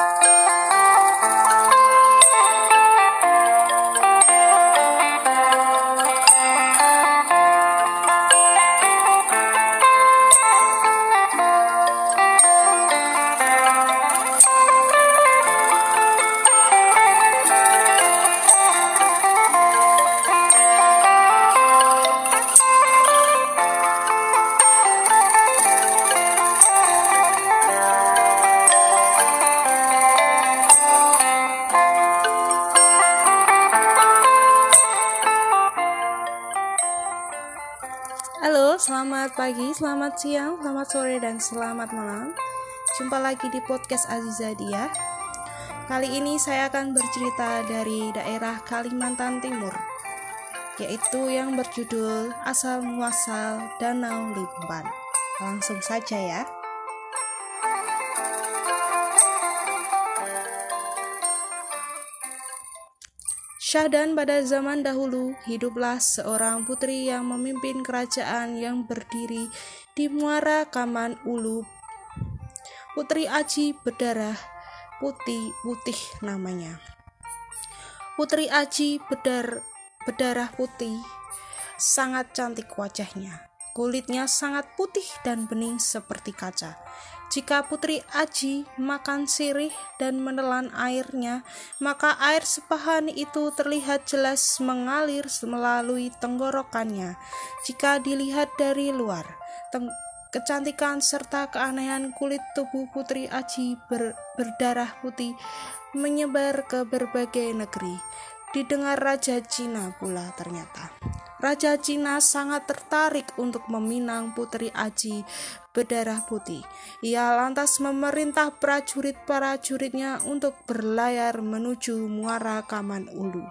you selamat pagi, selamat siang, selamat sore, dan selamat malam. Jumpa lagi di podcast Aziza Dia. Kali ini saya akan bercerita dari daerah Kalimantan Timur, yaitu yang berjudul Asal Muasal Danau Limban. Langsung saja ya. Syahdan pada zaman dahulu hiduplah seorang putri yang memimpin kerajaan yang berdiri di Muara Kaman Ulu. Putri Aji berdarah putih putih namanya. Putri Aji bedar, berdarah putih, sangat cantik wajahnya. Kulitnya sangat putih dan bening seperti kaca. Jika Putri Aji makan sirih dan menelan airnya, maka air sepahan itu terlihat jelas mengalir melalui tenggorokannya. Jika dilihat dari luar, kecantikan serta keanehan kulit tubuh Putri Aji ber berdarah putih menyebar ke berbagai negeri. Didengar Raja Cina pula ternyata. Raja Cina sangat tertarik untuk meminang Putri Aji berdarah putih. Ia lantas memerintah prajurit-prajuritnya untuk berlayar menuju Muara Kaman Ulu.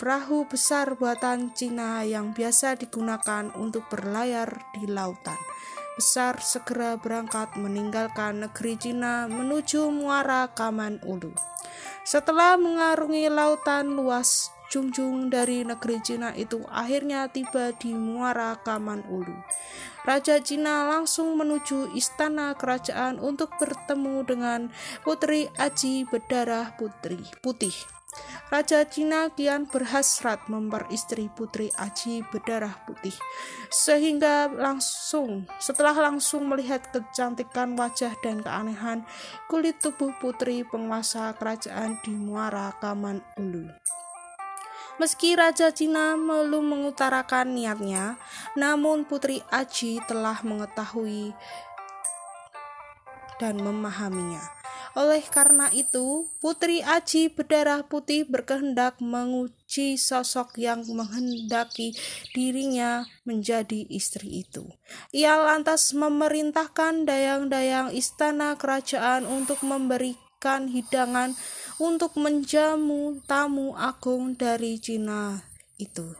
Perahu besar buatan Cina yang biasa digunakan untuk berlayar di lautan. Besar segera berangkat meninggalkan negeri Cina menuju Muara Kaman Ulu. Setelah mengarungi lautan luas, Jungjung dari negeri Cina itu akhirnya tiba di Muara Kaman Ulu. Raja Cina langsung menuju istana kerajaan untuk bertemu dengan Putri Aji berdarah putri putih. Raja Cina kian berhasrat memperistri Putri Aji berdarah putih, sehingga langsung setelah langsung melihat kecantikan wajah dan keanehan kulit tubuh putri penguasa kerajaan di Muara Kaman Ulu. Meski Raja Cina belum mengutarakan niatnya, namun Putri Aji telah mengetahui dan memahaminya. Oleh karena itu, Putri Aji berdarah putih berkehendak menguji sosok yang menghendaki dirinya menjadi istri itu. Ia lantas memerintahkan dayang-dayang istana kerajaan untuk memberikan hidangan untuk menjamu tamu agung dari Cina itu.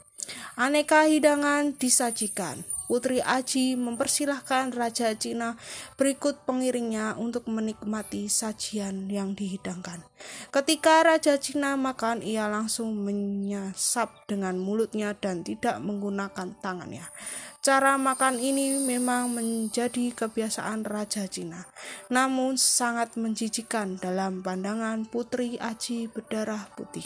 Aneka hidangan disajikan. Putri Aji mempersilahkan Raja Cina berikut pengiringnya untuk menikmati sajian yang dihidangkan. Ketika Raja Cina makan, ia langsung menyasap dengan mulutnya dan tidak menggunakan tangannya. Cara makan ini memang menjadi kebiasaan Raja Cina, namun sangat menjijikan dalam pandangan Putri Aji berdarah putih.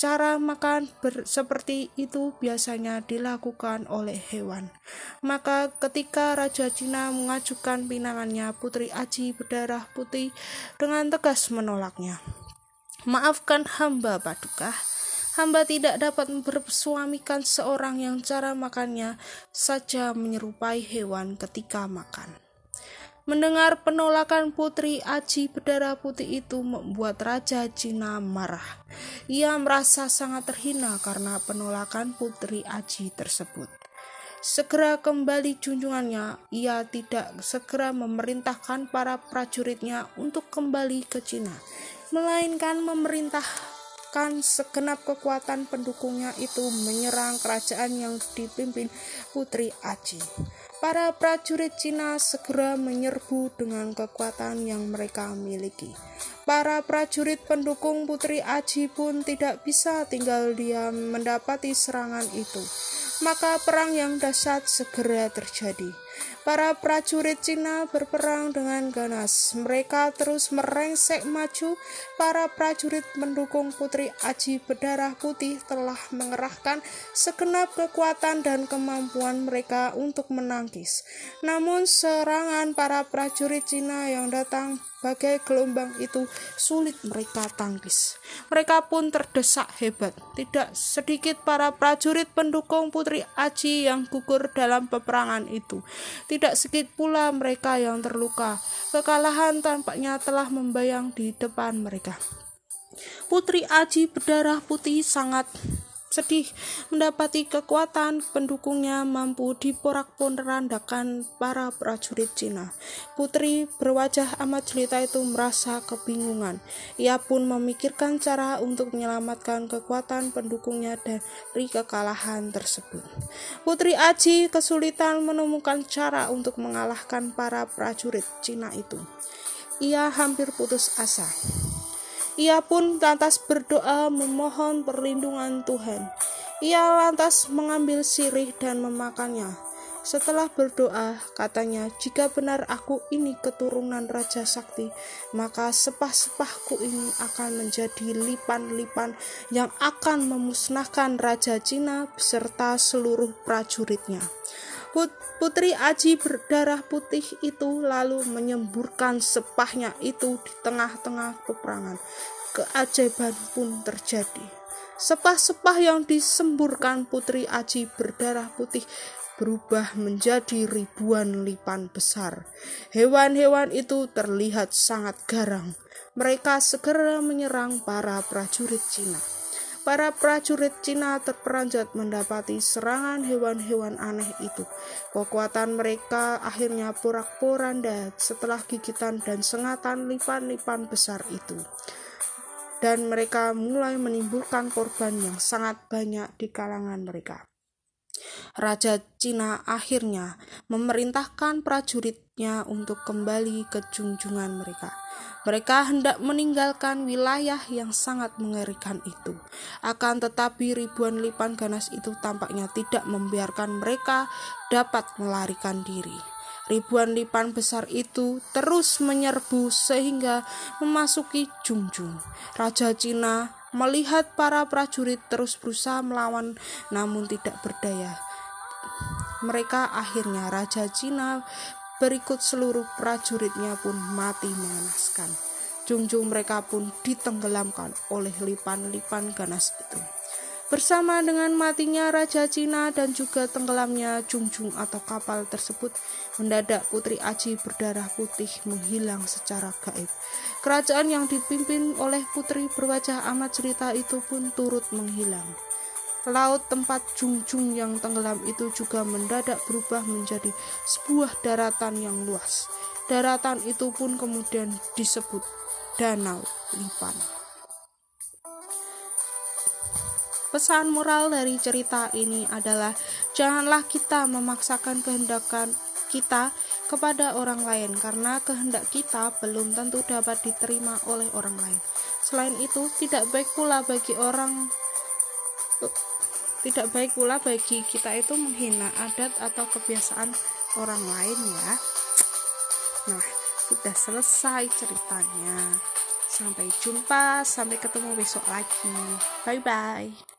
Cara makan seperti itu biasanya dilakukan oleh hewan. Maka ketika Raja Cina mengajukan pinangannya, Putri Aji berdarah putih dengan tegas menolaknya. Maafkan hamba, Paduka hamba tidak dapat bersuamikan seorang yang cara makannya saja menyerupai hewan ketika makan. Mendengar penolakan putri Aji berdarah putih itu membuat Raja Cina marah. Ia merasa sangat terhina karena penolakan putri Aji tersebut. Segera kembali junjungannya, ia tidak segera memerintahkan para prajuritnya untuk kembali ke Cina, melainkan memerintah bahkan segenap kekuatan pendukungnya itu menyerang kerajaan yang dipimpin Putri Aji. Para prajurit Cina segera menyerbu dengan kekuatan yang mereka miliki. Para prajurit pendukung Putri Aji pun tidak bisa tinggal diam mendapati serangan itu. Maka perang yang dahsyat segera terjadi. Para prajurit Cina berperang dengan ganas. Mereka terus merengsek maju. Para prajurit mendukung Putri Aji berdarah putih telah mengerahkan segenap kekuatan dan kemampuan mereka untuk menangkis. Namun serangan para prajurit Cina yang datang bagai gelombang itu sulit mereka tangkis. Mereka pun terdesak hebat. Tidak sedikit para prajurit pendukung Putri Aji yang gugur dalam peperangan itu. Tidak sedikit pula mereka yang terluka. Kekalahan tampaknya telah membayang di depan mereka. Putri Aji berdarah putih sangat sedih mendapati kekuatan pendukungnya mampu diporak-porandakan para prajurit Cina. Putri berwajah amat jelita itu merasa kebingungan. Ia pun memikirkan cara untuk menyelamatkan kekuatan pendukungnya dari kekalahan tersebut. Putri Aji kesulitan menemukan cara untuk mengalahkan para prajurit Cina itu. Ia hampir putus asa. Ia pun lantas berdoa memohon perlindungan Tuhan. Ia lantas mengambil sirih dan memakannya. Setelah berdoa, katanya, "Jika benar aku ini keturunan Raja Sakti, maka sepah-sepahku ini akan menjadi lipan-lipan yang akan memusnahkan Raja Cina beserta seluruh prajuritnya." Putri Aji berdarah putih itu lalu menyemburkan sepahnya itu di tengah-tengah peperangan. Keajaiban pun terjadi. Sepah-sepah yang disemburkan Putri Aji berdarah putih berubah menjadi ribuan lipan besar. Hewan-hewan itu terlihat sangat garang. Mereka segera menyerang para prajurit Cina. Para prajurit Cina terperanjat mendapati serangan hewan-hewan aneh itu. Kekuatan mereka akhirnya porak-poranda setelah gigitan dan sengatan lipan-lipan besar itu. Dan mereka mulai menimbulkan korban yang sangat banyak di kalangan mereka. Raja Cina akhirnya memerintahkan prajuritnya untuk kembali ke junjungan mereka. Mereka hendak meninggalkan wilayah yang sangat mengerikan itu. Akan tetapi ribuan lipan ganas itu tampaknya tidak membiarkan mereka dapat melarikan diri. Ribuan lipan besar itu terus menyerbu sehingga memasuki Jungjung. Raja Cina melihat para prajurit terus berusaha melawan namun tidak berdaya. Mereka akhirnya Raja Cina berikut seluruh prajuritnya pun mati mengenaskan. Jungjung mereka pun ditenggelamkan oleh lipan-lipan ganas itu. Bersama dengan matinya Raja Cina dan juga tenggelamnya Jungjung atau kapal tersebut, mendadak Putri Aji berdarah putih menghilang secara gaib. Kerajaan yang dipimpin oleh putri berwajah amat cerita itu pun turut menghilang. Laut tempat Jungjung yang tenggelam itu juga mendadak berubah menjadi sebuah daratan yang luas. Daratan itu pun kemudian disebut Danau Lipan. Pesan moral dari cerita ini adalah janganlah kita memaksakan kehendakan kita kepada orang lain karena kehendak kita belum tentu dapat diterima oleh orang lain. Selain itu, tidak baik pula bagi orang tidak baik pula bagi kita itu menghina adat atau kebiasaan orang lain ya. Nah, sudah selesai ceritanya. Sampai jumpa, sampai ketemu besok lagi. Bye bye.